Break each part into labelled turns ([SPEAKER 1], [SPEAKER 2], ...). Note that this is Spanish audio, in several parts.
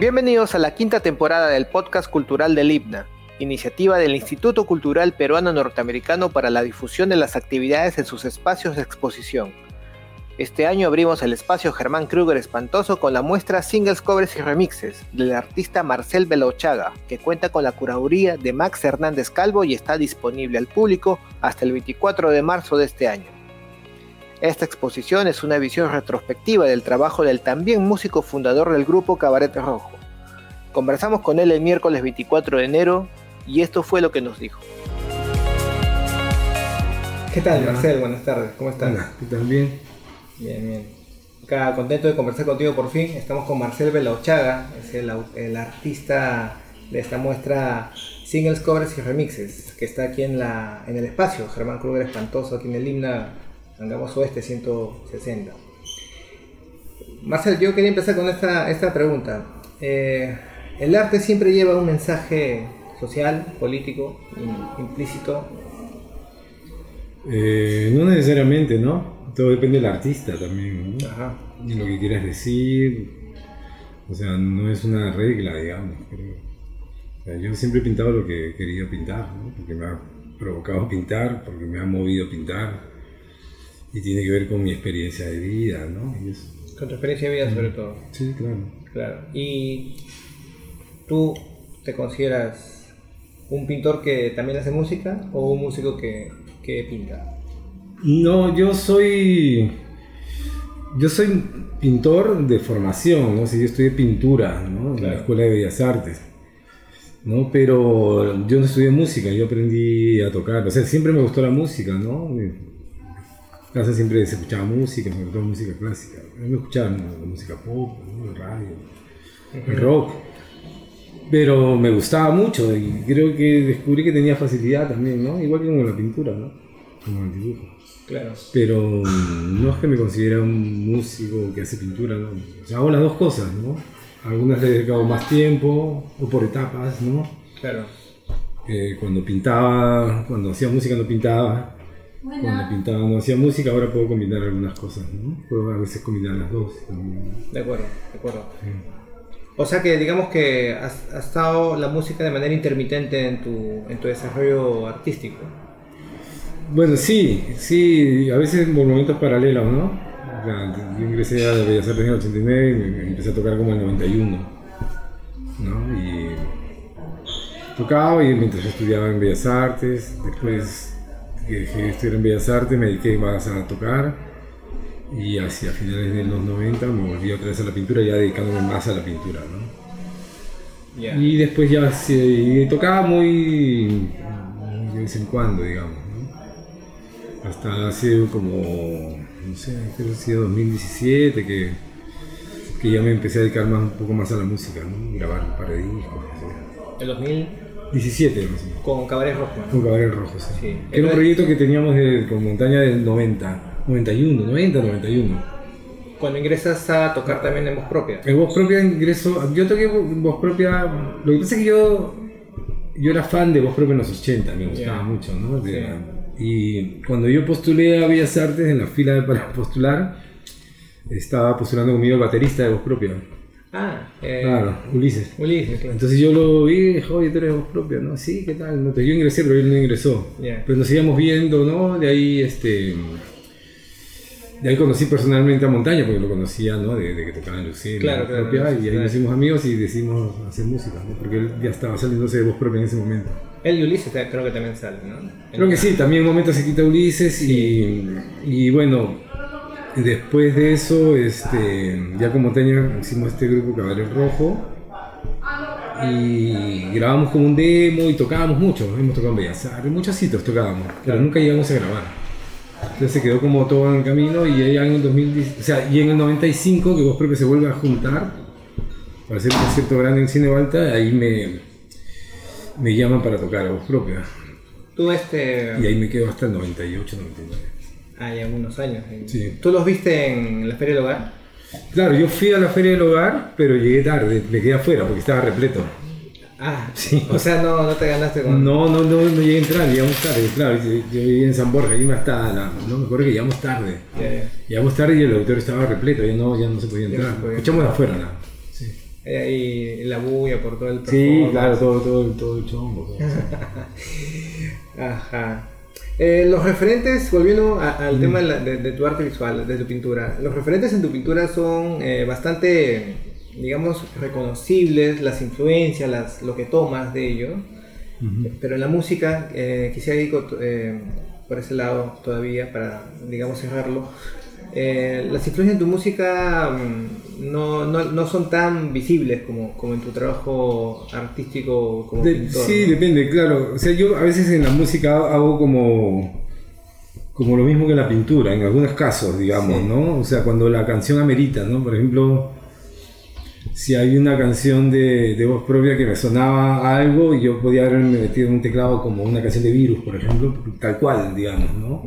[SPEAKER 1] Bienvenidos a la quinta temporada del podcast cultural del IPNA, iniciativa del Instituto Cultural Peruano Norteamericano para la difusión de las actividades en sus espacios de exposición. Este año abrimos el espacio Germán Kruger Espantoso con la muestra Singles, Covers y Remixes del artista Marcel Belochaga, que cuenta con la curaduría de Max Hernández Calvo y está disponible al público hasta el 24 de marzo de este año. Esta exposición es una visión retrospectiva del trabajo del también músico fundador del grupo Cabaret Rojo. Conversamos con él el miércoles 24 de enero y esto fue lo que nos dijo. ¿Qué tal, Marcel? Buenas tardes, ¿cómo estás?
[SPEAKER 2] Hola, ¿qué tal? Bien.
[SPEAKER 1] Bien, bien. Acá contento de conversar contigo por fin. Estamos con Marcel Belauchaga, es el, el artista de esta muestra Singles, Covers y Remixes, que está aquí en, la, en el espacio, Germán Kruger Espantoso, aquí en el himna Andamos Oeste 160. Marcel, yo quería empezar con esta, esta pregunta. Eh, ¿El arte siempre lleva un mensaje social, político, implícito?
[SPEAKER 2] Eh, no necesariamente, ¿no? Todo depende del artista también, ¿no? Ajá. Y lo que quieras decir. O sea, no es una regla, digamos. yo siempre he pintado lo que he querido pintar, ¿no? Porque me ha provocado pintar, porque me ha movido pintar y tiene que ver con mi experiencia de vida, ¿no?
[SPEAKER 1] Con tu experiencia de vida sobre todo.
[SPEAKER 2] Sí, claro.
[SPEAKER 1] Claro. ¿Y tú te consideras un pintor que también hace música o un músico que, que pinta?
[SPEAKER 2] No, yo soy... Yo soy pintor de formación, ¿no? O yo estudié pintura, ¿no? En la Escuela de Bellas Artes. ¿no? Pero yo no estudié música, yo aprendí a tocar, o sea, siempre me gustó la música, ¿no? Casa siempre se escuchaba música, sobre todo música clásica. A mí me escuchaban la música pop, el radio, el rock. Pero me gustaba mucho y creo que descubrí que tenía facilidad también, ¿no? Igual que con la pintura, ¿no? Como el dibujo.
[SPEAKER 1] Claro.
[SPEAKER 2] Pero no es que me considere un músico que hace pintura, ¿no? O sea, hago las dos cosas, ¿no? Algunas le he dedicado más tiempo o por etapas, ¿no?
[SPEAKER 1] Claro.
[SPEAKER 2] Eh, cuando pintaba, cuando hacía música no pintaba, cuando pintaba no hacía música, ahora puedo combinar algunas cosas, ¿no? Puedo a veces combinar las dos.
[SPEAKER 1] De acuerdo, de acuerdo. O sea que digamos que has, estado la música de manera intermitente en tu, en tu desarrollo artístico.
[SPEAKER 2] Bueno, sí, sí, a veces por momentos paralelos, ¿no? yo ingresé a Bellas Artes en el 89 y empecé a tocar como en el 91, ¿no? Y tocaba y mientras estudiaba en Bellas Artes, después que dejé de estudiar en Bellas Artes, me dediqué más a tocar y hacia finales de los 90 me volví otra vez a la pintura, ya dedicándome más a la pintura. ¿no? Y después ya se, tocaba muy, de vez en cuando, digamos. ¿no? Hasta hace como, no sé, creo que ha sido 2017 que, que ya me empecé a dedicar más, un poco más a la música, ¿no? grabar un par de discos.
[SPEAKER 1] ¿El 2000?
[SPEAKER 2] 17,
[SPEAKER 1] Con Cabaret Rojo.
[SPEAKER 2] Con Cabaret Rojo, sí. Era un proyecto que teníamos con Montaña del 90, 91, 90, 91.
[SPEAKER 1] Cuando ingresas a tocar también en voz propia.
[SPEAKER 2] En voz propia ingreso, yo toqué en voz propia, lo que pasa es que yo, yo era fan de voz propia en los 80, me gustaba mucho, ¿no? Y cuando yo postulé a Bellas Artes en la fila para postular, estaba postulando conmigo el baterista de voz propia.
[SPEAKER 1] Ah, eh,
[SPEAKER 2] claro, Ulises.
[SPEAKER 1] Ulises,
[SPEAKER 2] Entonces yo lo vi y dije, oye, tú eres vos propio, ¿no? Sí, ¿qué tal? No, yo ingresé, pero él no ingresó. Pero nos íbamos viendo, ¿no? De ahí, este. De ahí conocí personalmente a Montaña, porque lo conocía, ¿no? De, que tocaba en Lucía,
[SPEAKER 1] claro,
[SPEAKER 2] claro, propia, y ahí nos hicimos amigos y decidimos hacer música, ¿no? Porque él ya estaba saliéndose de voz propia en ese momento.
[SPEAKER 1] Él y Ulises creo que también salen, ¿no?
[SPEAKER 2] Creo que sí, también en un momento se quita Ulises y, y bueno, Después de eso, este, ya como tenía, hicimos este grupo Cabaret Rojo y grabamos como un demo y tocábamos mucho. Hemos tocado en Bellas Artes, muchos sitios tocábamos, pero nunca llegamos a grabar. Entonces se quedó como todo en el camino y ya en el 2010, o sea, y en el 95 que vos propio se vuelve a juntar para hacer un concierto grande en Cine Balta, ahí me, me llaman para tocar a voz propia.
[SPEAKER 1] Tú este...
[SPEAKER 2] Y ahí me quedo hasta el 98, 99
[SPEAKER 1] hay algunos años. ¿Tú los viste en la Feria del Hogar?
[SPEAKER 2] Claro, yo fui a la Feria del Hogar, pero llegué tarde, me quedé afuera porque estaba repleto.
[SPEAKER 1] Ah, sí. O sea, no, no te ganaste con.
[SPEAKER 2] No, no, no, no llegué a entrar, llegamos tarde. Claro, yo, vivía en San Borja, me estaba. La, no me acuerdo que llegamos tarde. Llegamos tarde y el auditorio estaba repleto, ya no, ya no se podía entrar. Escuchamos de afuera, nada. Sí.
[SPEAKER 1] Ahí la bulla por todo el
[SPEAKER 2] Sí, claro, todo, todo, todo el chombo.
[SPEAKER 1] Ajá. Eh, los referentes, volviendo al mm. tema de, tu arte visual, de tu pintura, los referentes en tu pintura son eh, bastante, digamos, reconocibles, las influencias, las, lo que tomas de ello, pero en la música eh, quisiera ir por ese lado todavía para, digamos, cerrarlo. Eh, las influencias en tu música mm, no, no, no, son tan visibles como, como, en tu trabajo artístico como pintor.
[SPEAKER 2] Sí, depende, claro. O sea, yo a veces en la música hago como, como lo mismo que en la pintura, en algunos casos, digamos, ¿no? O sea, cuando la canción amerita, ¿no? Por ejemplo, si hay una canción de, de voz propia que me sonaba algo yo podía haberme metido en un teclado como una canción de virus, por ejemplo, tal cual, digamos, ¿no?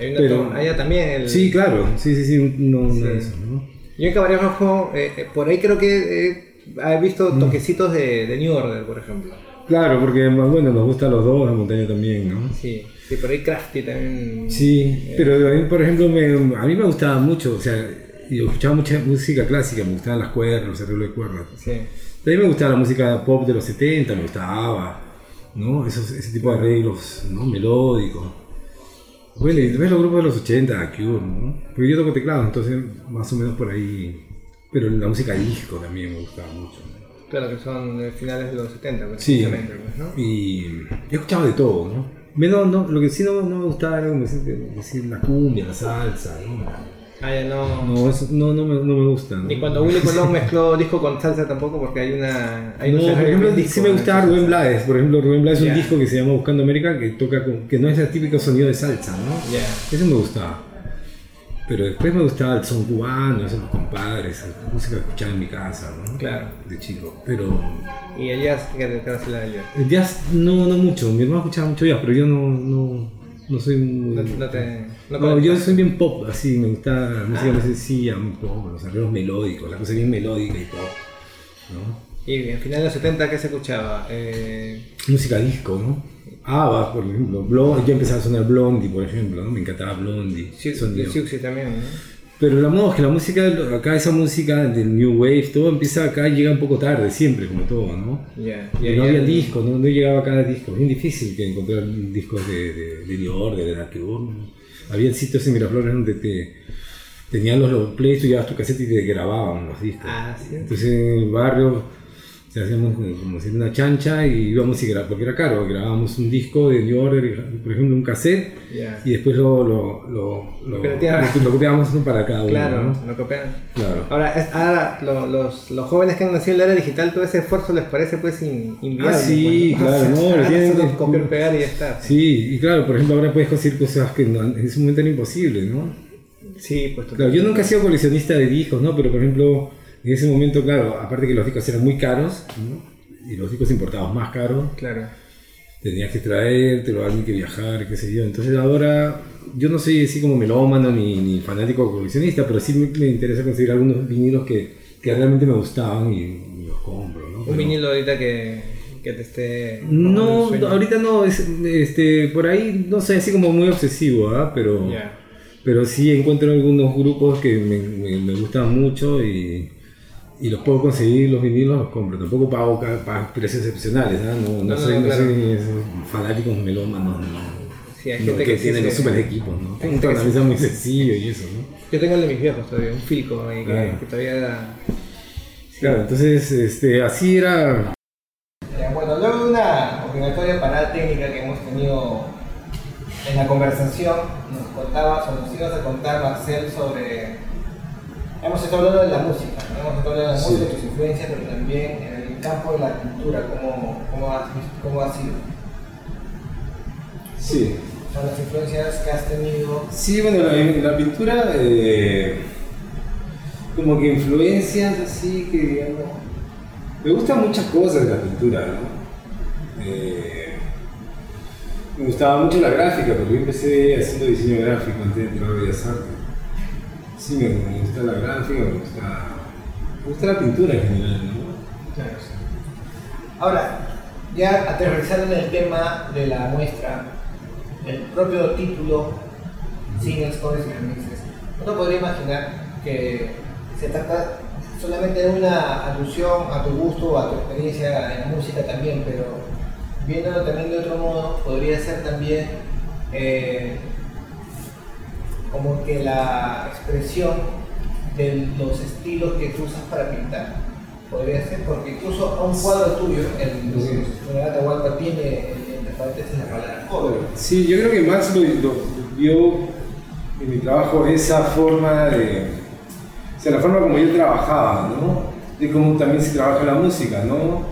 [SPEAKER 1] Pero, allá también el...
[SPEAKER 2] Sí, claro, sí, sí, sí, no, Eso, ¿no?
[SPEAKER 1] Yo en Caballeros Rojo, eh, eh, por ahí creo que eh, he visto mm. toquecitos de, de, New Order, por ejemplo.
[SPEAKER 2] Claro, porque bueno, nos gustan los dos, la montaña también, ¿no?
[SPEAKER 1] Sí, sí, por ahí Crafty también.
[SPEAKER 2] Sí, pero a mí, por ejemplo, me, a mí me gustaba mucho, o sea, yo escuchaba mucha música clásica, me gustaban las cuerdas, los arreglos de cuerdas. Sí. También me gustaba la música pop de los 70, me gustaba, ¿no? Esos, ese tipo de arreglos, ¿no? Melódicos. Bueno, y ves los grupos de los 80, Cure, ¿no? Porque yo toco teclado, entonces más o menos por ahí. Pero la música disco también me gustaba mucho.
[SPEAKER 1] Claro, que son finales de los 70, pues,
[SPEAKER 2] sí, pues, ¿no? Y he escuchado de todo, ¿no? Menos, no, lo que sí no, no me gustaba era decir, decir la cumbia, la salsa, ¿no?
[SPEAKER 1] Ah, no.
[SPEAKER 2] No, eso, no, no, me, no me gusta.
[SPEAKER 1] Ni cuando Willy Colón mezcló disco con salsa tampoco, porque hay una. Hay
[SPEAKER 2] no, por ejemplo, sí me gustaba Rubén Blades. Por ejemplo, Rubén Blades es un disco que se llama Buscando América que toca con, que no es el típico sonido de salsa, ¿no?
[SPEAKER 1] Yeah.
[SPEAKER 2] Eso me gustaba. Pero después me gustaba el son cubano, esos compadres, la música que escuchaba en mi casa, ¿no?
[SPEAKER 1] Claro.
[SPEAKER 2] De chico. Pero.
[SPEAKER 1] ¿Y el jazz? ¿Qué te hace la jazz?
[SPEAKER 2] El jazz no, no mucho. Mi hermano escuchaba mucho jazz, pero yo no. no no soy muy...
[SPEAKER 1] No, te,
[SPEAKER 2] no, yo soy bien pop, así, me gusta la música ah. más sencilla, muy pop, los arreglos melódicos, la cosa bien melódica y pop, ¿no?
[SPEAKER 1] Y en final de los 70, ¿qué se escuchaba? Eh...
[SPEAKER 2] Música disco, ¿no? Ah, por ejemplo, Blondie, yo empezaba a sonar Blondie, por ejemplo, ¿no? Me encantaba Blondie.
[SPEAKER 1] Sí, Siuxi también, ¿no?
[SPEAKER 2] Pero la, no, que la música, acá esa música del New Wave, todo empieza acá, llega un poco tarde, siempre, como todo, ¿no?
[SPEAKER 1] Yeah,
[SPEAKER 2] y no había discos, no, no, llegaba cada disco. Es bien difícil que encontrar discos de, de, de New Order, de Darkwood. Había sitios en Miraflores donde te tenían los, los plays, tú llevabas tu cassette y te grababan los discos.
[SPEAKER 1] Ah, ¿sí?
[SPEAKER 2] Entonces en el barrio o hacíamos como decir una chancha y íbamos y grabábamos, porque era caro, grabábamos un disco de New Order, por ejemplo, un cassette, y después lo, lo, lo, lo, copiábamos para cada uno.
[SPEAKER 1] Claro, lo copian. Claro. Ahora, es, ahora los, los jóvenes que han nacido en la era digital, todo ese esfuerzo les parece pues inviable.
[SPEAKER 2] Ah, sí,
[SPEAKER 1] pues,
[SPEAKER 2] claro, no, lo
[SPEAKER 1] tienen que copiar, pegar y ya está.
[SPEAKER 2] Sí, y claro, por ejemplo, ahora puedes conseguir cosas que en ese momento eran imposibles, ¿no?
[SPEAKER 1] Sí, pues
[SPEAKER 2] Claro, yo nunca he sido coleccionista de discos, ¿no? Pero por ejemplo en ese momento, claro, aparte que los discos eran muy caros, y los discos importados más caros,
[SPEAKER 1] claro.
[SPEAKER 2] tenías que traértelo, alguien que viajar, qué sé yo. Entonces ahora, yo no soy así como melómano ni, ni fanático coleccionista, pero sí me, interesa conseguir algunos vinilos que, que realmente me gustaban y, los compro. ¿no?
[SPEAKER 1] Un vinilo ahorita que, que te esté...
[SPEAKER 2] No, ahorita no, es, este, por ahí, no sé, así como muy obsesivo, ¿ah? Pero, pero sí encuentro algunos grupos que me, me, me gustan mucho y y los puedo conseguir, los vinilos los compro. Tampoco pago, precios excepcionales, ¿no? No, no, soy, no, soy fanático melómanos, no.
[SPEAKER 1] Sí, hay gente
[SPEAKER 2] que, tiene los super equipos, ¿no? Un tornamesa muy sencillo y eso, ¿no?
[SPEAKER 1] Yo tengo el de mis viejos todavía, un Filco ahí, que, todavía era...
[SPEAKER 2] Claro, entonces este, así era...
[SPEAKER 1] Bueno, luego de una obligatoria parada técnica que hemos tenido en la conversación, nos contabas o nos ibas a contar, Marcel, sobre Hemos estado hablando de la música, hemos estado hablando de la música, de sus influencias, pero también en el campo de la cultura, ¿cómo, cómo, ha, cómo ha sido?
[SPEAKER 2] Sí.
[SPEAKER 1] Son las influencias que has tenido.
[SPEAKER 2] Sí, bueno, en la, pintura, eh, como que influencias así que digamos. Me gustan muchas cosas de la pintura, ¿no? Eh, me gustaba mucho la gráfica, porque yo empecé haciendo diseño gráfico antes de entrar a Bellas Artes. Sí, me, gusta la gráfica, me gusta, me gusta la pintura en general, ¿no?
[SPEAKER 1] Claro, sí. Ahora, ya aterrizando en el tema de la muestra, el propio título, Singles, Covers y Remixes, uno podría imaginar que se trata solamente de una alusión a tu gusto o a tu experiencia en música también, pero viéndolo también de otro modo, podría ser también eh, como que la expresión de los estilos que tú usas para pintar. Podría ser, porque incluso a un cuadro tuyo, el de Hualpa tiene entre paréntesis la palabra.
[SPEAKER 2] Sí, yo creo que Max lo, vio en mi trabajo esa forma de. O sea, la forma como yo trabajaba, ¿no? De cómo también se trabaja la música, ¿no?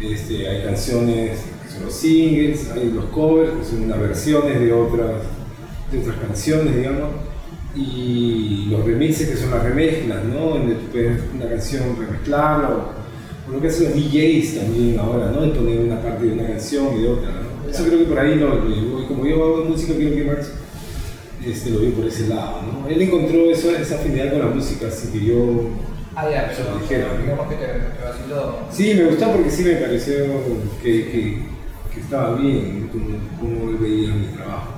[SPEAKER 2] Este, hay canciones que son los singles, hay los covers, que son unas versiones de otras, de otras canciones, digamos y los remixes que son las remezclas, ¿no? Donde tú puedes una canción remezclarla o, lo que hacen los DJs también ahora, ¿no? De poner una parte de una canción y de otra, ¿no? Eso creo que por ahí lo, lo como yo hago música, creo que Max este, lo vi por ese lado, ¿no? Él encontró eso, esa afinidad con la música, así que yo...
[SPEAKER 1] Ah, ya, pero dijera, digamos que te, te vaciló.
[SPEAKER 2] Sí, me gustó porque sí me pareció que, que, que estaba bien como, como él veía mi trabajo.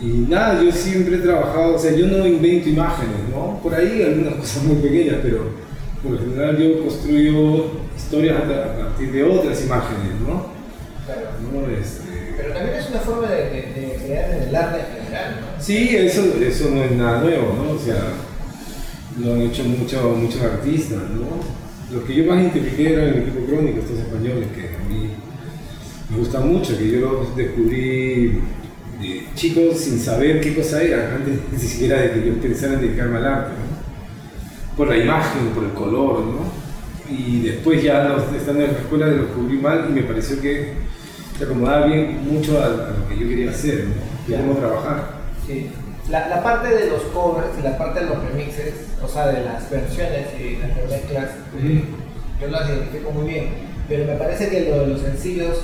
[SPEAKER 2] Y nada, yo siempre he trabajado, o sea, yo no invento imágenes, ¿no? Por ahí algunas cosas muy pequeñas, pero por lo general yo construyo historias a partir de otras imágenes, ¿no?
[SPEAKER 1] Claro. Este... Pero también es una forma de, de, crear en el arte en general, ¿no?
[SPEAKER 2] Sí, eso, eso no es nada nuevo, ¿no? O sea, lo han hecho muchos muchos artistas, ¿no? Lo que yo más identifiqué era el equipo crónico, estos españoles, que a mí me gusta mucho, que yo los descubrí chicos sin saber qué cosa era, antes ni siquiera de que yo pensara en dedicarme al arte, por la imagen, por el color, ¿no? Y después ya estando en la escuela lo descubrí mal y me pareció que se acomodaba bien mucho a, lo que yo quería hacer, ¿no? cómo trabajar.
[SPEAKER 1] Sí. La, la, parte de los covers y la parte de los remixes, o sea, de las versiones y las remezclas, yo las identifico muy bien, pero me parece que lo de los sencillos,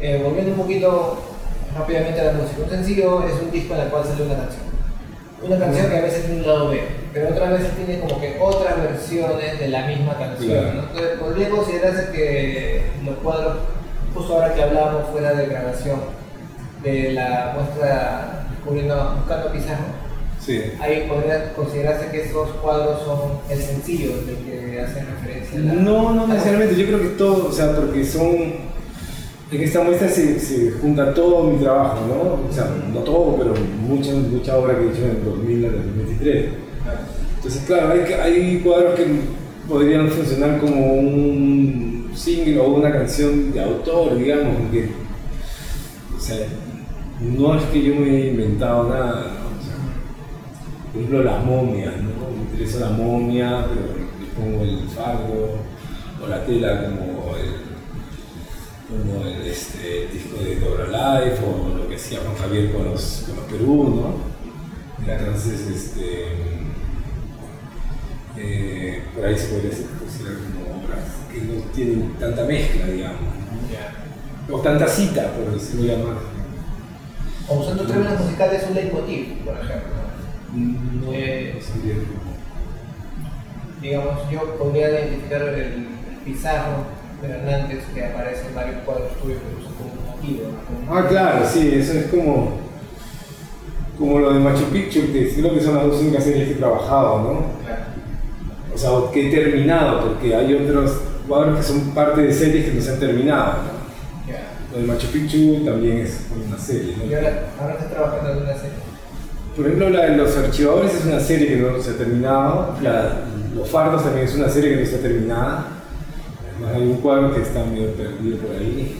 [SPEAKER 1] eh, volviendo un poquito rápidamente a la música. Un sencillo es un disco en el cual sale una canción. Una canción que a veces tiene un lado B, pero otras veces tiene como que otras versiones de la misma canción. Entonces podría considerarse que los cuadros, justo ahora que hablábamos fuera de grabación, de la muestra descubriendo, buscando Pizarro,
[SPEAKER 2] Sí.
[SPEAKER 1] Ahí podría considerarse que esos cuadros son el sencillo del que hacen referencia.
[SPEAKER 2] no, no necesariamente, yo creo que todo, o sea, porque son en esta muestra se, junta todo mi trabajo, ¿no? O sea, no todo, pero mucha, mucha obra que he hecho en el 2000 al 2023. Entonces, claro, hay, cuadros que podrían funcionar como un single o una canción de autor, digamos, que, o sea, no es que yo me haya inventado nada, o sea, por ejemplo, las momias, ¿no? Me interesa la momia, pero le pongo el fardo o la tela como como el, este, disco de Dobra Life o lo que hacía Juan Javier con los, con los Perú, ¿no? Entonces, este, eh, por ahí se podría considerar como obras que no tienen tanta mezcla, digamos, o tanta cita, por decirlo llamar.
[SPEAKER 1] O usando términos musicales un leitmotiv, por ejemplo.
[SPEAKER 2] No,
[SPEAKER 1] eh, digamos, yo podría identificar el pizarro Hernández que aparece en varios cuadros tuyos que usan como motivo.
[SPEAKER 2] ah, claro, sí, eso es como, como lo de Machu Picchu, que creo que son las dos únicas series que he trabajado, ¿no?
[SPEAKER 1] Claro.
[SPEAKER 2] O sea, que he terminado, porque hay otros cuadros que son parte de series que no se han terminado. ¿no? Lo de Machu Picchu también es una serie. ¿no?
[SPEAKER 1] ¿Y ahora, ahora estás trabajando en una serie?
[SPEAKER 2] Por ejemplo, la de Los Archivadores es una serie que no se ha terminado. La, los Fardos también es una serie que no se ha terminada hay un cuadro que está medio perdido por ahí,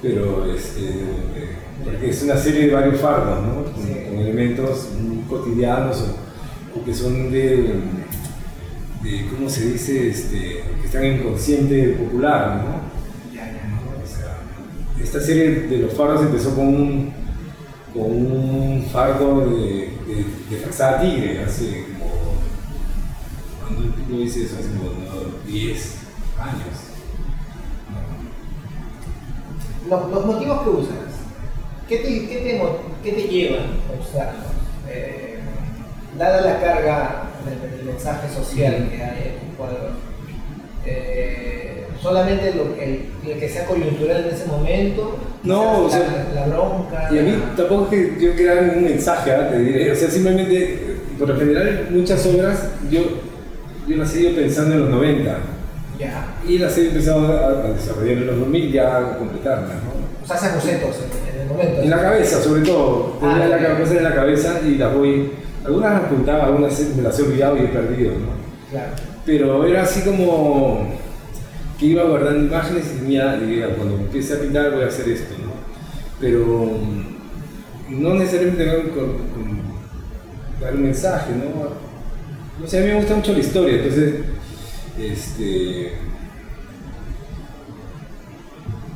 [SPEAKER 2] pero este, porque es una serie de varios fardos, ¿no? con, elementos cotidianos o, que son de, de, ¿cómo se dice? Este, que están en consciente popular. ¿no? esta serie de los fardos empezó con un, con un fardo de, de, de Tigre, hace como, cuando lo hice eso, hace como 10 años.
[SPEAKER 1] Los, motivos que usas, ¿qué te, qué qué te llevan a usarlos? Eh, dada la carga del, mensaje social que hay en tu cuadro, eh, solamente lo que, que sea coyuntural en ese momento,
[SPEAKER 2] no, o
[SPEAKER 1] sea, la, bronca.
[SPEAKER 2] Y a mí tampoco es que yo quiera un mensaje, ¿eh? te diré, o sea, simplemente, por lo general, muchas obras, yo yo las he ido pensando en los 90. Y las he empezado a, desarrollar en los 2000 ya a completarlas, ¿no?
[SPEAKER 1] O sea, hace bocetos en, en el momento.
[SPEAKER 2] En la cabeza, sobre todo.
[SPEAKER 1] Ah,
[SPEAKER 2] Tenía la
[SPEAKER 1] ya.
[SPEAKER 2] cabeza en la cabeza y las voy. Algunas las apuntaba, algunas me las he olvidado y he perdido, ¿no?
[SPEAKER 1] Claro.
[SPEAKER 2] Pero era así como que iba guardando imágenes y tenía la idea, cuando empiece a pintar voy a hacer esto, ¿no? Pero mm, no necesariamente con, dar un mensaje, ¿no? No sé, a mí me gusta mucho la historia, entonces, este...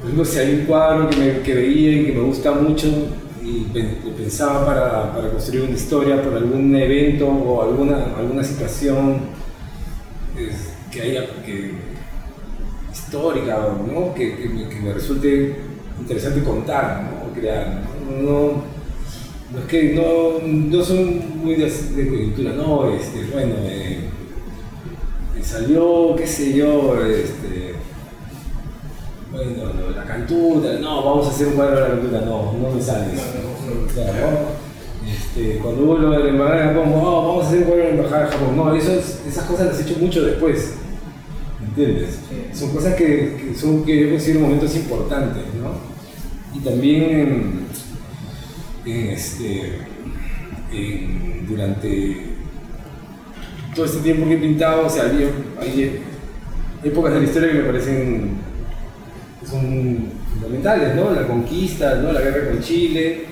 [SPEAKER 2] Ejemplo, si hay un cuadro que, que veía y que me gusta mucho y pensaba para, para construir una historia por algún evento o alguna, alguna situación que haya que, histórica, ¿no? que, que me, resulte interesante contar ¿no? o crear. ¿no? No, no es que no, no son muy de, de coyuntura, no, este, bueno, eh, me salió, qué sé yo, este, bueno, la cantura, no, vamos a hacer un cuadro de la cantura, no, no me sale eso. Claro, ¿no? Este, cuando hubo lo de la embajada de Japón, vamos a hacer un cuadro de la embajada de Japón, no, eso es- esas cosas las he hecho mucho después, ¿entiendes?
[SPEAKER 1] Sí.
[SPEAKER 2] Son cosas que, que son que yo considero momentos importantes, ¿no? Y también en, en este, en- durante todo este tiempo que he pintado, o sea, había, hay épocas de la historia que me parecen que son fundamentales, ¿no? La conquista, ¿no? La guerra con Chile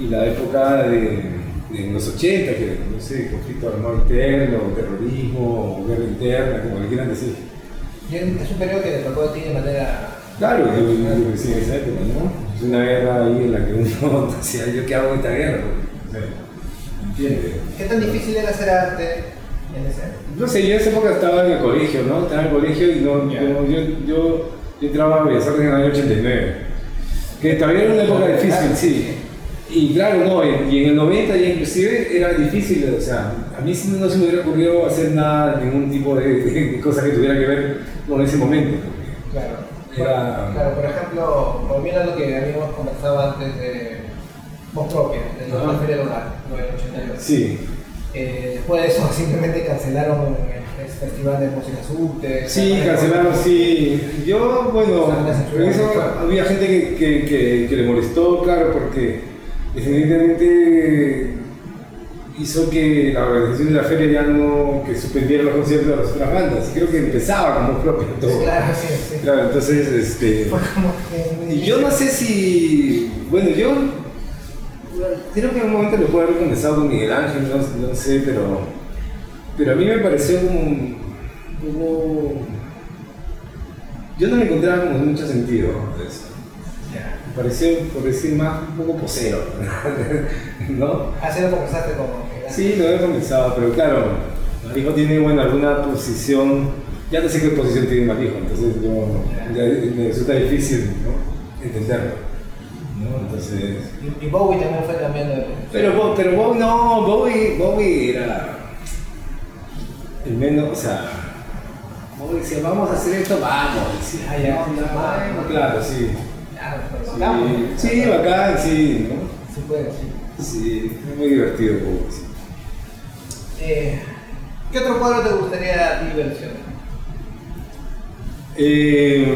[SPEAKER 2] y la época de, de los 80, que no sé, conflicto armado interno, terrorismo, o guerra interna, como le quieran decir.
[SPEAKER 1] Es un periodo que te tocó a ti de manera.
[SPEAKER 2] Claro, yo, yo crecí en esa época, ¿no? Es una guerra ahí en la que uno decía, ¿yo qué hago en esta guerra? O sea, ¿Entiendes?
[SPEAKER 1] ¿Qué tan difícil era hacer arte en ese
[SPEAKER 2] No sé, yo en esa época estaba en el colegio, ¿no? Estaba en el colegio y no,
[SPEAKER 1] Ya.
[SPEAKER 2] yo, yo, yo, yo entraba a Bellas Artes en el año 89. Que todavía era una época difícil, sí. Y claro, no, y en el 90 ya inclusive era difícil, o sea, a mí no se me hubiera ocurrido hacer nada, ningún tipo de, de cosa que tuviera que ver con ese momento.
[SPEAKER 1] Claro.
[SPEAKER 2] Era-
[SPEAKER 1] Claro, por ejemplo, volviendo a lo que habíamos conversado antes de voz propia, de la. Feria Lunar, lo del 88.
[SPEAKER 2] Sí,
[SPEAKER 1] Eh, después de eso simplemente cancelaron el festival de música subte.
[SPEAKER 2] Sí, cancelaron, sí. Yo, bueno, eso había gente que, que, que, que le molestó, claro, porque definitivamente hizo que la organización de la feria ya no, que suspendiera los conciertos de las otras bandas. Creo que empezaba como propio todo.
[SPEAKER 1] Claro, sí, sí.
[SPEAKER 2] Claro, entonces, este...
[SPEAKER 1] Fue como que muy
[SPEAKER 2] Y yo no sé si, bueno, yo creo que en un momento lo puedo haber conversado con Miguel Ángel, no, no sé, pero, pero a mí me pareció como, un poco, yo no me encontraba como mucho sentido de eso. Me pareció, por decir más, un poco posero, ¿no?
[SPEAKER 1] Así lo conversaste como.
[SPEAKER 2] Sí, lo había conversado, pero claro, Marijo tiene, bueno, alguna posición, ya no sé qué posición tiene Marijo, entonces yo, ya me resulta difícil, ¿no? Entenderlo, ¿no? Entonces...
[SPEAKER 1] Y, y Bowie también fue cambiando de.
[SPEAKER 2] Pero, pero Bowie, no, Bowie, Bowie era el menos, o sea, Bowie decía, vamos a hacer esto, vamos,
[SPEAKER 1] Ah, ya,
[SPEAKER 2] "No, no,
[SPEAKER 1] vamos".
[SPEAKER 2] bueno, claro, sí.
[SPEAKER 1] Claro, pero
[SPEAKER 2] Sí, sí, bacán, sí, ¿no?
[SPEAKER 1] Sí, puede, sí.
[SPEAKER 2] Sí, es muy divertido Bowie, sí.
[SPEAKER 1] Eh, ¿Qué otro cuadro te gustaría diversión?
[SPEAKER 2] Eh,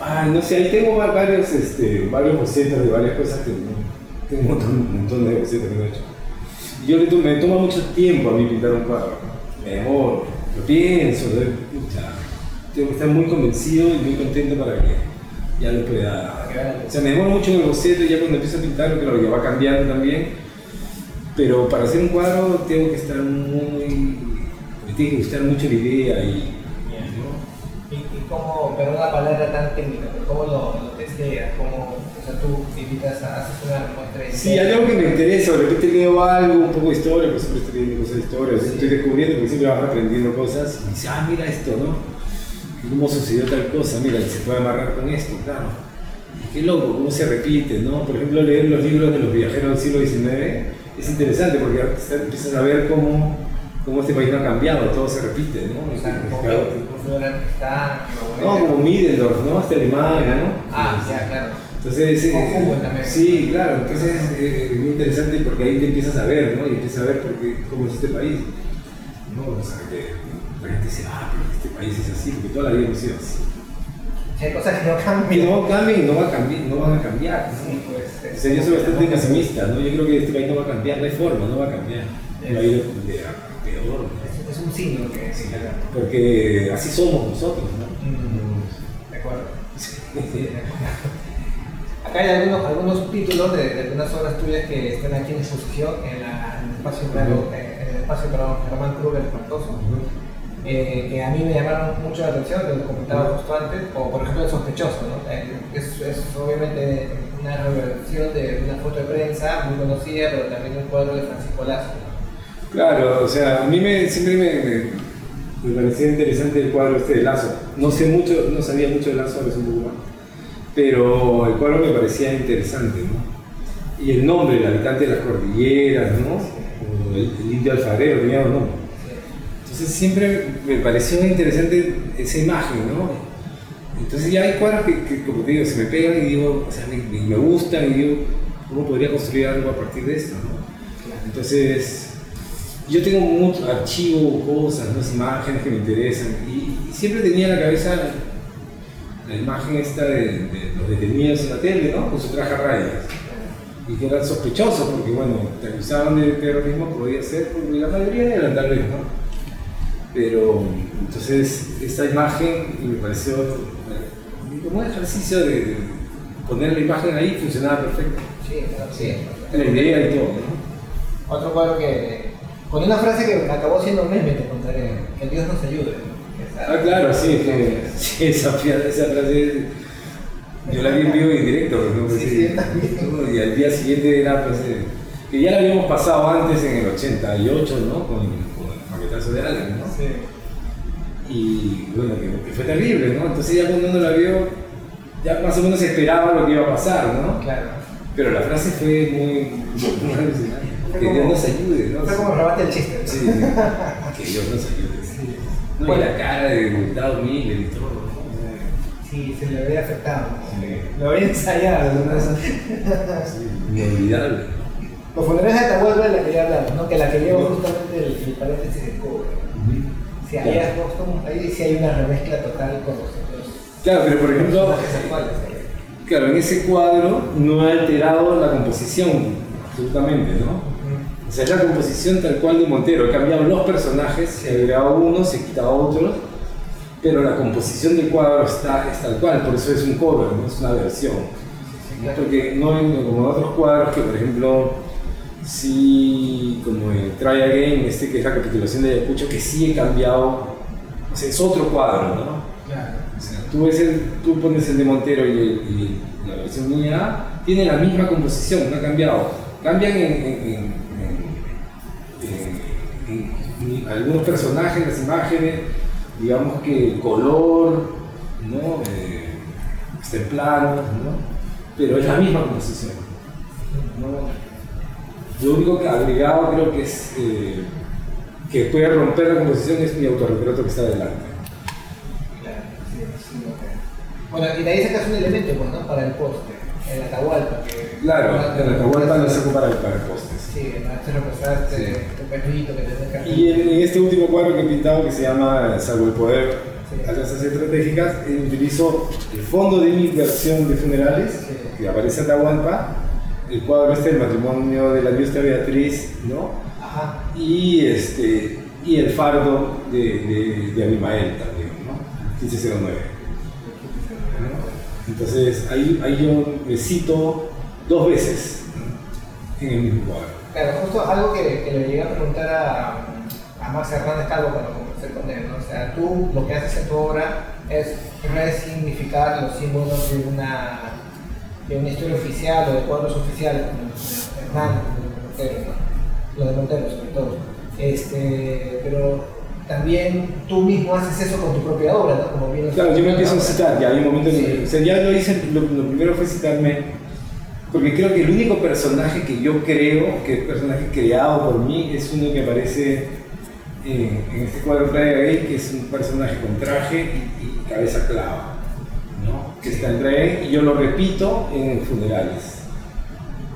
[SPEAKER 2] ay, no sé, ahí tengo va- varios, este, varios bocetos de varias cosas que no- tengo un montón, un montón de bocetos que no he hecho. Yo le me toma mucho tiempo a mí pintar un cuadro. Me demoro, lo pienso, lo, tengo que estar muy convencido y muy contento para que ya lo pueda. O sea, me demoro mucho en el boceto y ya cuando empiezo a pintar, claro, que va cambiando también. Pero para hacer un cuadro tengo que estar muy. me tiene que gustar mucho la idea y. ¿no?
[SPEAKER 1] ¿Y, y cómo, pero una palabra tan técnica, cómo lo, lo testeas? ¿Cómo, sea, tú invitas a una muestra
[SPEAKER 2] Sí, hay algo que me interesa, de repente leo algo, un poco de historia, pues siempre estoy leyendo cosas de historia,
[SPEAKER 1] Sí.
[SPEAKER 2] estoy descubriendo porque siempre vas aprendiendo cosas y dices, ah, mira esto, ¿no? ¿Cómo sucedió tal cosa? Mira, se puede amarrar con esto, claro. Qué loco, cómo se repite, ¿no? Por ejemplo, leer los libros de los viajeros del siglo XIX es interesante porque empiezas a ver cómo, cómo este país no ha cambiado, todo se repite, ¿no?
[SPEAKER 1] O sea, como
[SPEAKER 2] Claro.
[SPEAKER 1] que está.
[SPEAKER 2] No, como Middendorf, ¿no? Hasta Alemania, ¿no?
[SPEAKER 1] Ah, ya, claro.
[SPEAKER 2] Entonces, eh,
[SPEAKER 1] también.
[SPEAKER 2] sí, claro, entonces eh, es muy interesante porque ahí te empiezas a ver, ¿no? Y empiezas a ver por qué, cómo es este país. ¿no? O sea, que la gente dice, ah, pero este país es así, porque toda la vida hemos sido así.
[SPEAKER 1] Hay cosas que no
[SPEAKER 2] Que
[SPEAKER 1] cambian.
[SPEAKER 2] no cambien y no, va a cambiar, no van a cambiar. ¿no?
[SPEAKER 1] Sí, pues,
[SPEAKER 2] O sea, yo soy bastante pesimista, ¿no? Yo creo que este país no va a cambiar, no hay forma, no va a cambiar. Va a ir de a peor, ¿no?
[SPEAKER 1] es, un signo que sí.
[SPEAKER 2] Porque así somos nosotros, ¿no?
[SPEAKER 1] Mm, De acuerdo. Sí, de acuerdo. Acá hay algunos, algunos títulos de, de algunas obras tuyas que están aquí en exposición en, la, en el espacio,
[SPEAKER 2] Ujú.
[SPEAKER 1] eh, en el espacio perdón, Germán Kruger Espantoso. eh, que a mí me llamaron mucho la atención, que lo comentaba justo antes, o por ejemplo el sospechoso, ¿no? Eh, es, es obviamente una reversión de una foto de prensa muy conocida, pero también un cuadro de Francisco Lazo. ¿no?
[SPEAKER 2] Claro, o sea, a mí me, siempre me, me, me parecía interesante el cuadro este de Lazo. No sé mucho, no sabía mucho de Lazo, es un poco más. Pero el cuadro me parecía interesante, ¿no? Y el nombre, el habitante de las cordilleras, ¿no? El, el indio alfarero, tenía un nombre. Entonces siempre me pareció interesante esa imagen, ¿no? Entonces ya hay cuadros que, como te digo, se me pegan y digo, o sea, me, me- gustan y digo, ¿cómo podría construir algo a partir de esto, ¿no? Entonces, yo tengo mucho archivo, cosas, ¿no? imágenes que me interesan y, siempre tenía en la cabeza la imagen esta de, de los detenidos en la tele, ¿no? Con su traje a rayas. Y que eran sospechosos porque, bueno, te acusaban de terrorismo, podía ser, porque la mayoría eran tal vez, ¿no? Pero, entonces, esta imagen me pareció eh, como un ejercicio de, poner la imagen ahí funcionaba perfecto.
[SPEAKER 1] Sí, claro, sí.
[SPEAKER 2] La idea y todo, ¿no?
[SPEAKER 1] Otro cuadro que. con una frase que acabó siendo meme, te contaré. Que Dios nos ayude. ¿No?
[SPEAKER 2] Ah, claro, sí, sí, esa, esa frase yo la vi en vivo y en directo, ejemplo,
[SPEAKER 1] Sí,
[SPEAKER 2] y al día siguiente era pues, eh, que ya la habíamos pasado antes en el 88, ¿no? Con, con el maquetazo de Alan, ¿no?
[SPEAKER 1] Sí.
[SPEAKER 2] Y bueno, que, que fue terrible, ¿no? Entonces ya cuando uno la vio, ya más o menos esperaba lo que iba a pasar, ¿no?
[SPEAKER 1] Claro.
[SPEAKER 2] Pero la frase fue muy, muy alucinante. Que Dios nos ayude, ¿no?
[SPEAKER 1] Fue como rebate el chiste. ¿no?
[SPEAKER 2] Sí, que Dios nos ayude.
[SPEAKER 1] Bueno,
[SPEAKER 2] la cara de Dado Miller y todo,
[SPEAKER 1] sí, se le había afectado.
[SPEAKER 2] Sí.
[SPEAKER 1] Lo había ensayado. ¿no?
[SPEAKER 2] Sí, inolvidable.
[SPEAKER 1] Los funerales de Atahualpa de la que ya hablamos, ¿no? Que la que lleva justamente el, el paréntesis de cobre. Si ahí,
[SPEAKER 2] Claro.
[SPEAKER 1] has puesto- ahí sí hay una remezcla total con los otros
[SPEAKER 2] Claro, pero por ejemplo,
[SPEAKER 1] actuales. ¿eh?
[SPEAKER 2] claro, en ese cuadro no he alterado la composición, absolutamente, ¿no? O sea, es la composición tal cual de Montero. He cambiado los personajes, se ha agregado uno, se ha quitado otros, pero la composición del cuadro está, es tal cual, por eso es un cover, no es una versión. Porque no hay como en otros cuadros que, por ejemplo, sí, como en Try Again, este que es la capitulación de Ayacucho, que sí he cambiado, o sea, es otro cuadro, ¿no?
[SPEAKER 1] Claro.
[SPEAKER 2] O sea, tú, ves el- tú pones el de Montero y, y la versión mía, tiene la misma composición, no ha cambiado. Cambian en, en- en- en- algunos personajes, las imágenes, digamos que el color, ¿no? Eh, está en plano, ¿no? pero es la misma composición. ¿no? Lo único que agregado creo que es eh, que puede romper la composición es mi autorretrato que está adelante.
[SPEAKER 1] Claro, sí, sí, lo creo. Bueno, y de ahí sacas un elemento, pues, ¿no? Para el poste, el Atahualpa. Que,
[SPEAKER 2] Claro, en la Atahualpa no se ocupa para, para postes.
[SPEAKER 1] Sí, antes reemplazaste
[SPEAKER 2] Sí.
[SPEAKER 1] tu perrito que tenés que
[SPEAKER 2] Y en, en este último cuadro que he pintado, que se llama Salvo el Poder,
[SPEAKER 1] Sí.
[SPEAKER 2] Alianzas Estratégicas, eh, utilizo el fondo de mi versión de funerales,
[SPEAKER 1] Sí.
[SPEAKER 2] que aparece Atahualpa, el cuadro este del matrimonio de la diosa Beatriz, ¿no?
[SPEAKER 1] Ajá.
[SPEAKER 2] Y, este, y el fardo de, de, de Abimael también, ¿no? 1509. ¿no? Entonces ahí, ahí yo me cito dos veces en el mismo cuadro.
[SPEAKER 1] Claro, justo algo que, que le llegué a preguntar a, a Max Hernández Calvo cuando conversé con él, ¿no? O sea, tú lo que haces en tu obra es resignificar los símbolos de una, de una historia oficial o de cuadros oficiales, como los de Hernández, como los de Montero, ¿no? Los de Montero sobre todo. Este, pero también tú mismo haces eso con tu propia obra, ¿no? Como bien
[SPEAKER 2] Claro, yo me empiezo a citar, ya hay un momento en
[SPEAKER 1] Sí.
[SPEAKER 2] que, o sea, ya lo hice, lo, lo primero fue citarme, porque creo que el único personaje que yo creo, que es personaje creado por mí, es uno que aparece en, en este cuadro Friday Gay, que es un personaje con traje y, y cabeza clava, ¿no? Que está en Friday y yo lo repito en funerales,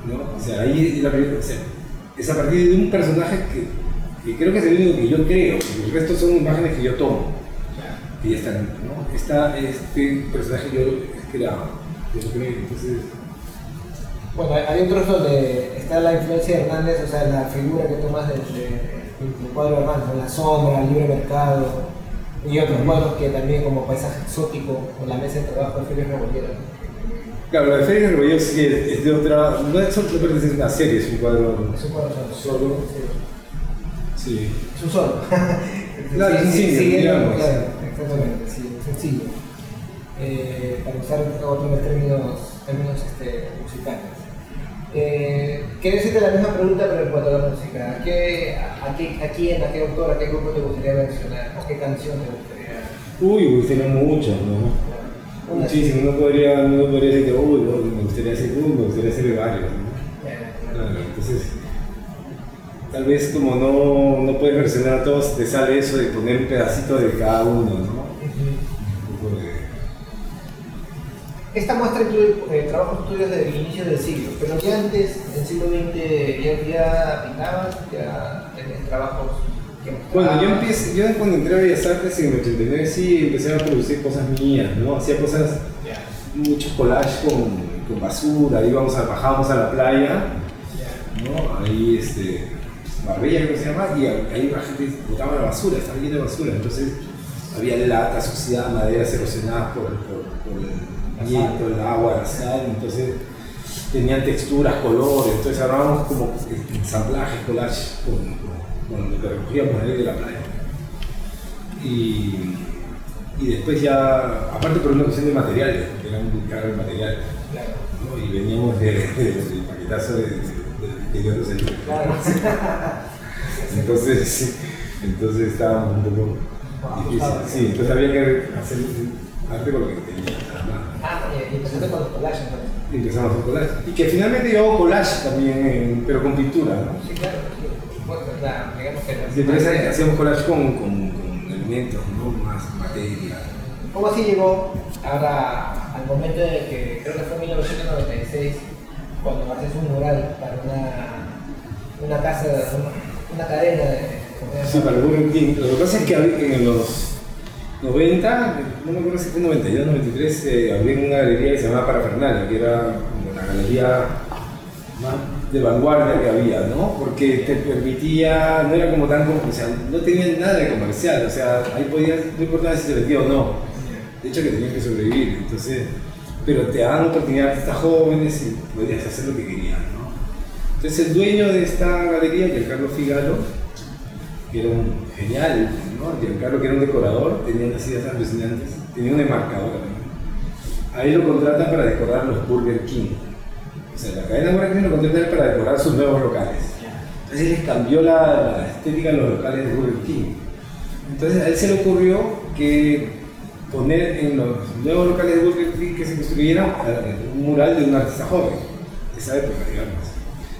[SPEAKER 2] ¿no? O sea, ahí la, o sea, es a partir de un personaje que Y creo que es el único que yo creo, el resto son imágenes que yo tomo. Y ya están, ¿no? Está este personaje yo he creado, creo, entonces...
[SPEAKER 1] Bueno, hay un trozo donde está la influencia de Hernández, o sea, la figura que tomas del, del cuadro de Hernández, la sombra, el libre mercado, y otros cuadros que también como paisaje exótico, o la mesa de trabajo de Félix Rebollero.
[SPEAKER 2] Claro, la de Félix Rebollero sí es, de otra, no es, no una serie, es un cuadro,
[SPEAKER 1] es un cuadro solo.
[SPEAKER 2] solo. Sí.
[SPEAKER 1] Es un solo.
[SPEAKER 2] Claro,
[SPEAKER 1] sí,
[SPEAKER 2] sí,
[SPEAKER 1] sí,
[SPEAKER 2] digamos.
[SPEAKER 1] claro, exactamente, sí, sencillo. Eh, para usar otros términos, términos este, musicales. Eh, quiero decirte la misma pregunta, pero en cuanto a la música. ¿A, qué, a, qué, ¿A quién, a qué autor, a qué grupo te gustaría mencionar? ¿O qué canción te gustaría?
[SPEAKER 2] Uy, me gustaría mucho, ¿no? Muchísimo, no podría, no podría decir que, uy, no, me gustaría hacer uno, me gustaría hacer varios, ¿no? Claro, entonces, tal vez como no, no puedes versionar a todos, te sale eso de poner un pedacito de cada uno, ¿no?
[SPEAKER 1] Esta muestra incluye eh, trabajos tuyos desde el inicio del siglo, pero ya antes, en el siglo XX, ya, ya pintabas, ya tenías trabajos que
[SPEAKER 2] Bueno, yo, empecé, yo cuando entré a Bellas Artes en el 89 sí empecé a producir cosas mías, ¿no? Hacía cosas, muchos collages con, con basura, íbamos a, bajábamos a la playa,
[SPEAKER 1] ya.
[SPEAKER 2] ¿no? Ahí, este, Marbella creo que se llama, y ahí la gente botaba la basura, estaba lleno de basura, entonces había latas, suciedad, maderas erosionadas por, por, por el viento, el agua, la sal, entonces tenían texturas, colores, entonces armábamos como ensamblajes, collages con, con, con lo que recogíamos ahí de la playa. Y, y después ya, aparte por una cuestión de materiales, porque era muy caro el material, y veníamos de- de- del paquetazo de, de, de, de, de, de- entonces, entonces estábamos un poco difícil. Sí, entonces había que hacer arte con lo que tenía.
[SPEAKER 1] Con los collages,
[SPEAKER 2] empezamos a hacer collage. Y que finalmente yo hago collage también, en- pero con pintura, ¿no?
[SPEAKER 1] Sí, claro, claro, digamos que las-
[SPEAKER 2] Siempre hacíamos- hacíamos collage con, con, con elementos, ¿no? Más materia.
[SPEAKER 1] ¿Cómo así llegó ahora al momento de que creo que fue en 1996 cuando haces un mural para una, una casa, una, una cadena de...
[SPEAKER 2] Sí, para el Burger King. Lo que pasa es que en los 90, no me acuerdo si fue 92, 93, eh, una galería que se llamaba Parafernalia, que era como la galería más de vanguardia que había, ¿no? Porque te permitía, no era como tan, sea, no tenía nada de comercial, o sea, ahí podías, no importaba si se vendía o no, de hecho que tenías que sobrevivir, entonces, pero te daban oportunidad a artistas jóvenes y podías hacer lo que querías, ¿no? Entonces el dueño de esta galería, Giancarlo Figaro, que era un genial, ¿no? Giancarlo que era un decorador, tenía unas ideas alucinantes, tenía una enmarcadora también. A él lo contratan para decorar los Burger King. O sea, la cadena Burger King lo contratan para decorar sus nuevos locales. Entonces les cambió la, la estética de los locales de Burger King. Entonces a él se le ocurrió que poner en los nuevos locales de Burger King que se construyeran un mural de un artista joven, de esa época, digamos.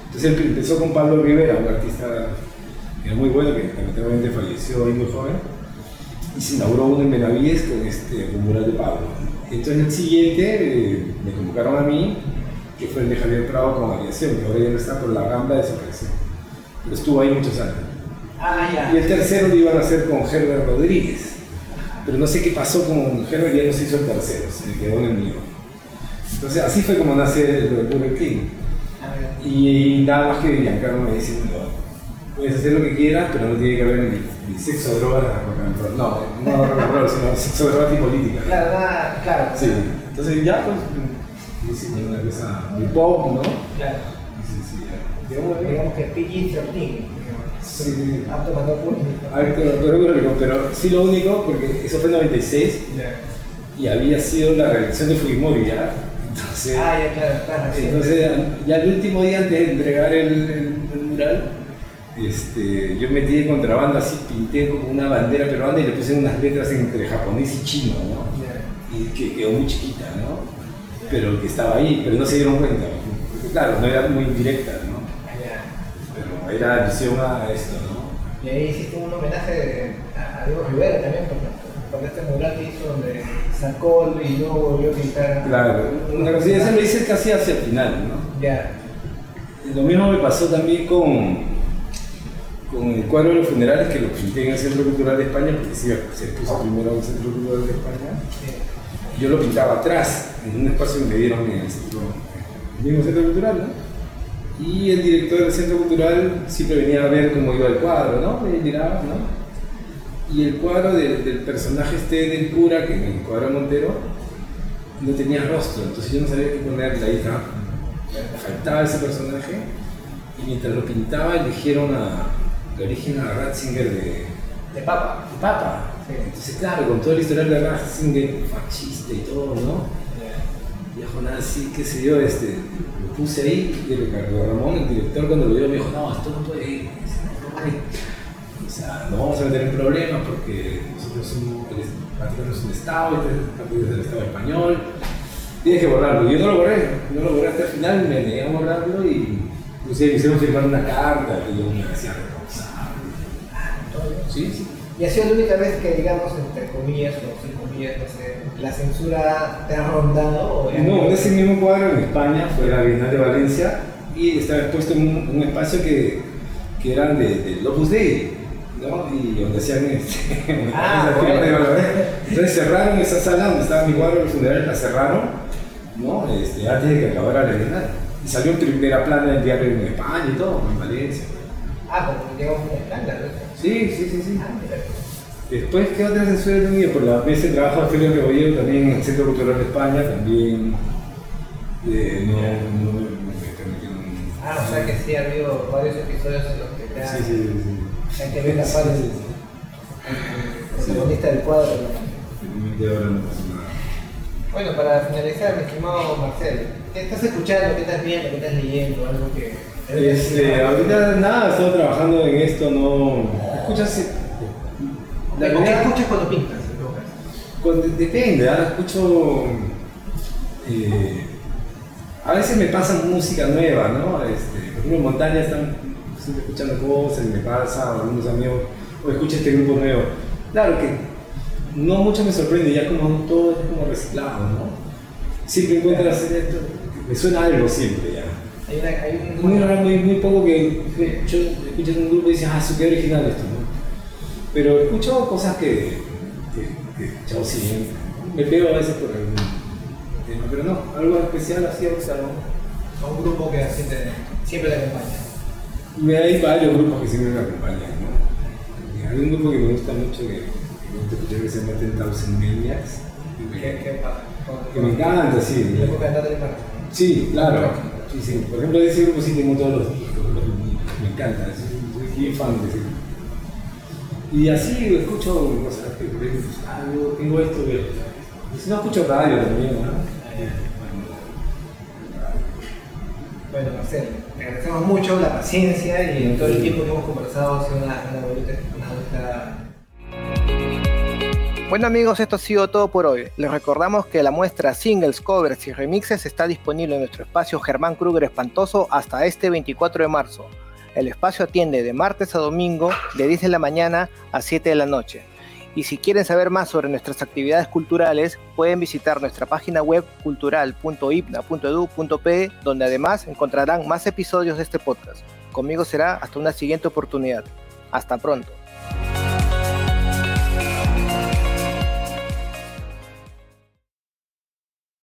[SPEAKER 2] Entonces él empezó con Pablo Rivera, un artista que era muy bueno, que lamentablemente falleció ahí muy joven, y se inauguró uno en Benavides con este con mural de Pablo. Entonces el siguiente eh, me convocaron a mí, que fue el de Javier Prado con aviación, que ahora ya no está por la gamba desapareció. Pero estuvo ahí muchos años.
[SPEAKER 1] Ah, ya.
[SPEAKER 2] Y el tercero lo iban a hacer con Herbert Rodríguez. Pero no sé qué pasó con Herbert, ya no se hizo el tercero, se quedó en el mío. Entonces así fue como nace el Burger King.
[SPEAKER 1] Ah.
[SPEAKER 2] Y nada más que Giancarlo me dice, bueno, puedes hacer lo que quieras, pero no tiene que haber ni, ni sexo, drogas. No, no and roll, sino sexo, drogas y política.
[SPEAKER 1] Claro, nada, claro.
[SPEAKER 2] Sí, entonces ya pues hicimos una cosa de pop, ¿no?
[SPEAKER 1] Claro.
[SPEAKER 2] Sí, sí. Digamos,
[SPEAKER 1] Digamos que PG-13.
[SPEAKER 2] Sí.
[SPEAKER 1] Apto para público.
[SPEAKER 2] Pero, sí lo único, porque eso fue en 96
[SPEAKER 1] Ya.
[SPEAKER 2] y había sido la reelección de Fujimori ya. Entonces,
[SPEAKER 1] Ah, ya, claro, claro.
[SPEAKER 2] entonces ya el último día antes de entregar el- el mural, este, yo metí de contrabando así, pinté como una bandera peruana y le puse unas letras entre japonés y chino, ¿no? Y que quedó muy chiquita, ¿no? Pero que estaba ahí, pero no se dieron cuenta. Porque claro, no era muy directa, ¿no? Pero era alusión a esto, ¿no?
[SPEAKER 1] Y ahí hiciste un homenaje a Diego Rivera también, por este mural que hizo donde sacó y luego volvió a pintar.
[SPEAKER 2] Claro, una cosa, eso lo hice casi hacia el final, ¿no?
[SPEAKER 1] Ya.
[SPEAKER 2] Lo mismo me pasó también con, con el cuadro de los funerales que lo pinté en el Centro Cultural de España, porque sí, se puso primero en el Centro Cultural de España. Yo lo pintaba atrás, en un espacio que me dieron el, mismo Centro Cultural, ¿no? Y el director del Centro Cultural siempre venía a ver cómo iba el cuadro, ¿no? Me miraba, ¿no? Y el cuadro del personaje este del cura, que en el cuadro Montero, no tenía rostro, entonces yo no sabía qué ponerle ahí, faltaba ese personaje, y mientras lo pintaba eligieron a, le origen a Ratzinger de,
[SPEAKER 1] de Papa.
[SPEAKER 2] De Papa. Entonces, claro, con todo el historial de Ratzinger, fascista y todo, ¿no? Viejo nazi, qué sé yo, este, lo puse ahí, y Ricardo Ramón, el director, cuando lo vio, me dijo, no, esto no puede ir, o sea, no vamos a meter en problemas porque nosotros somos, el es un Estado, este es el Estado español, tienes que borrarlo. Yo no lo borré, no lo borré hasta el final, me negué a borrarlo y inclusive me hicieron firmar una carta que yo me hacía
[SPEAKER 1] Sí. Y ha sido la única vez que, digamos, entre comillas o sin comillas, no sé, la censura te ha rondado.
[SPEAKER 2] ¿o no, en ese mismo cuadro en España fue la Bienal de Valencia y estaba expuesto en un, espacio que, que eran de, de Opus Dei. ¿no? Y donde hacían este, ah, Entonces cerraron esa sala donde estaba mi cuadro de funeral, la cerraron, ¿no? Este, antes de que acabara la Bienal. Y salió en primera plana del diario en España y todo, en Valencia.
[SPEAKER 1] Ah, como llegó un escándalo.
[SPEAKER 2] Sí, sí, sí, sí. Después, ¿qué otra censura he tenido? Por la mesa de trabajo de Félix Rebollero, también en el Centro Cultural de España, también. Eh, no, no,
[SPEAKER 1] no, Ah, o sea que sí ha habido varios episodios en los que te
[SPEAKER 2] Sí, sí, sí.
[SPEAKER 1] Hay que ver la parte del protagonista del cuadro. Bueno, para finalizar, mi estimado Marcel, ¿qué estás escuchando? ¿Qué estás viendo? ¿Qué estás leyendo? Algo que
[SPEAKER 2] este, ahorita nada, estoy trabajando en esto, no.
[SPEAKER 1] ¿Escuchas? ¿Qué escuchas cuando pintas?
[SPEAKER 2] Cuando, depende, ahora escucho. Eh, a veces me pasa música nueva, ¿no? Este, por ejemplo, en montaña están siempre escuchando cosas, me pasa, o algunos amigos, o escucho este grupo nuevo. Claro que no mucho me sorprende, ya como todo es como reciclado, ¿no? Siempre encuentras esto, me suena algo siempre ya.
[SPEAKER 1] Hay, una, hay
[SPEAKER 2] un... Muy, muy, poco que, yo escucho en un grupo y dices, ah, qué original esto, Pero escucho cosas que, que, que chao, sí, me pego a veces por algún tema, pero no, algo especial así, algo
[SPEAKER 1] a un grupo que siempre te acompaña.
[SPEAKER 2] Hay varios grupos que siempre me acompañan, ¿no? Hay un grupo que me gusta mucho que, me gusta que se llama Ten Thousand Maniacs.
[SPEAKER 1] ¿Qué, qué,
[SPEAKER 2] que me encanta, sí. Sí, claro. Sí, sí. Por ejemplo, de ese grupo sí tengo todos los discos, me encanta, soy fan de ese grupo. Y así escucho cosas que ah, tengo esto, que. Y si no escucho radio también, ¿no?
[SPEAKER 1] Bueno, Marcelo, te agradecemos mucho la paciencia y todo el tiempo que hemos conversado ha sido una, una bonita, una bueno amigos, esto ha sido todo por hoy. Les recordamos que la muestra singles, covers y remixes está disponible en nuestro espacio Germán Kruger Espantoso hasta este 24 de marzo. El espacio atiende de martes a domingo de 10 de la mañana a 7 de la noche. Y si quieren saber más sobre nuestras actividades culturales, pueden visitar nuestra página web cultural.ipna.edu.pe, donde además encontrarán más episodios de este podcast. Conmigo será hasta una siguiente oportunidad. Hasta pronto.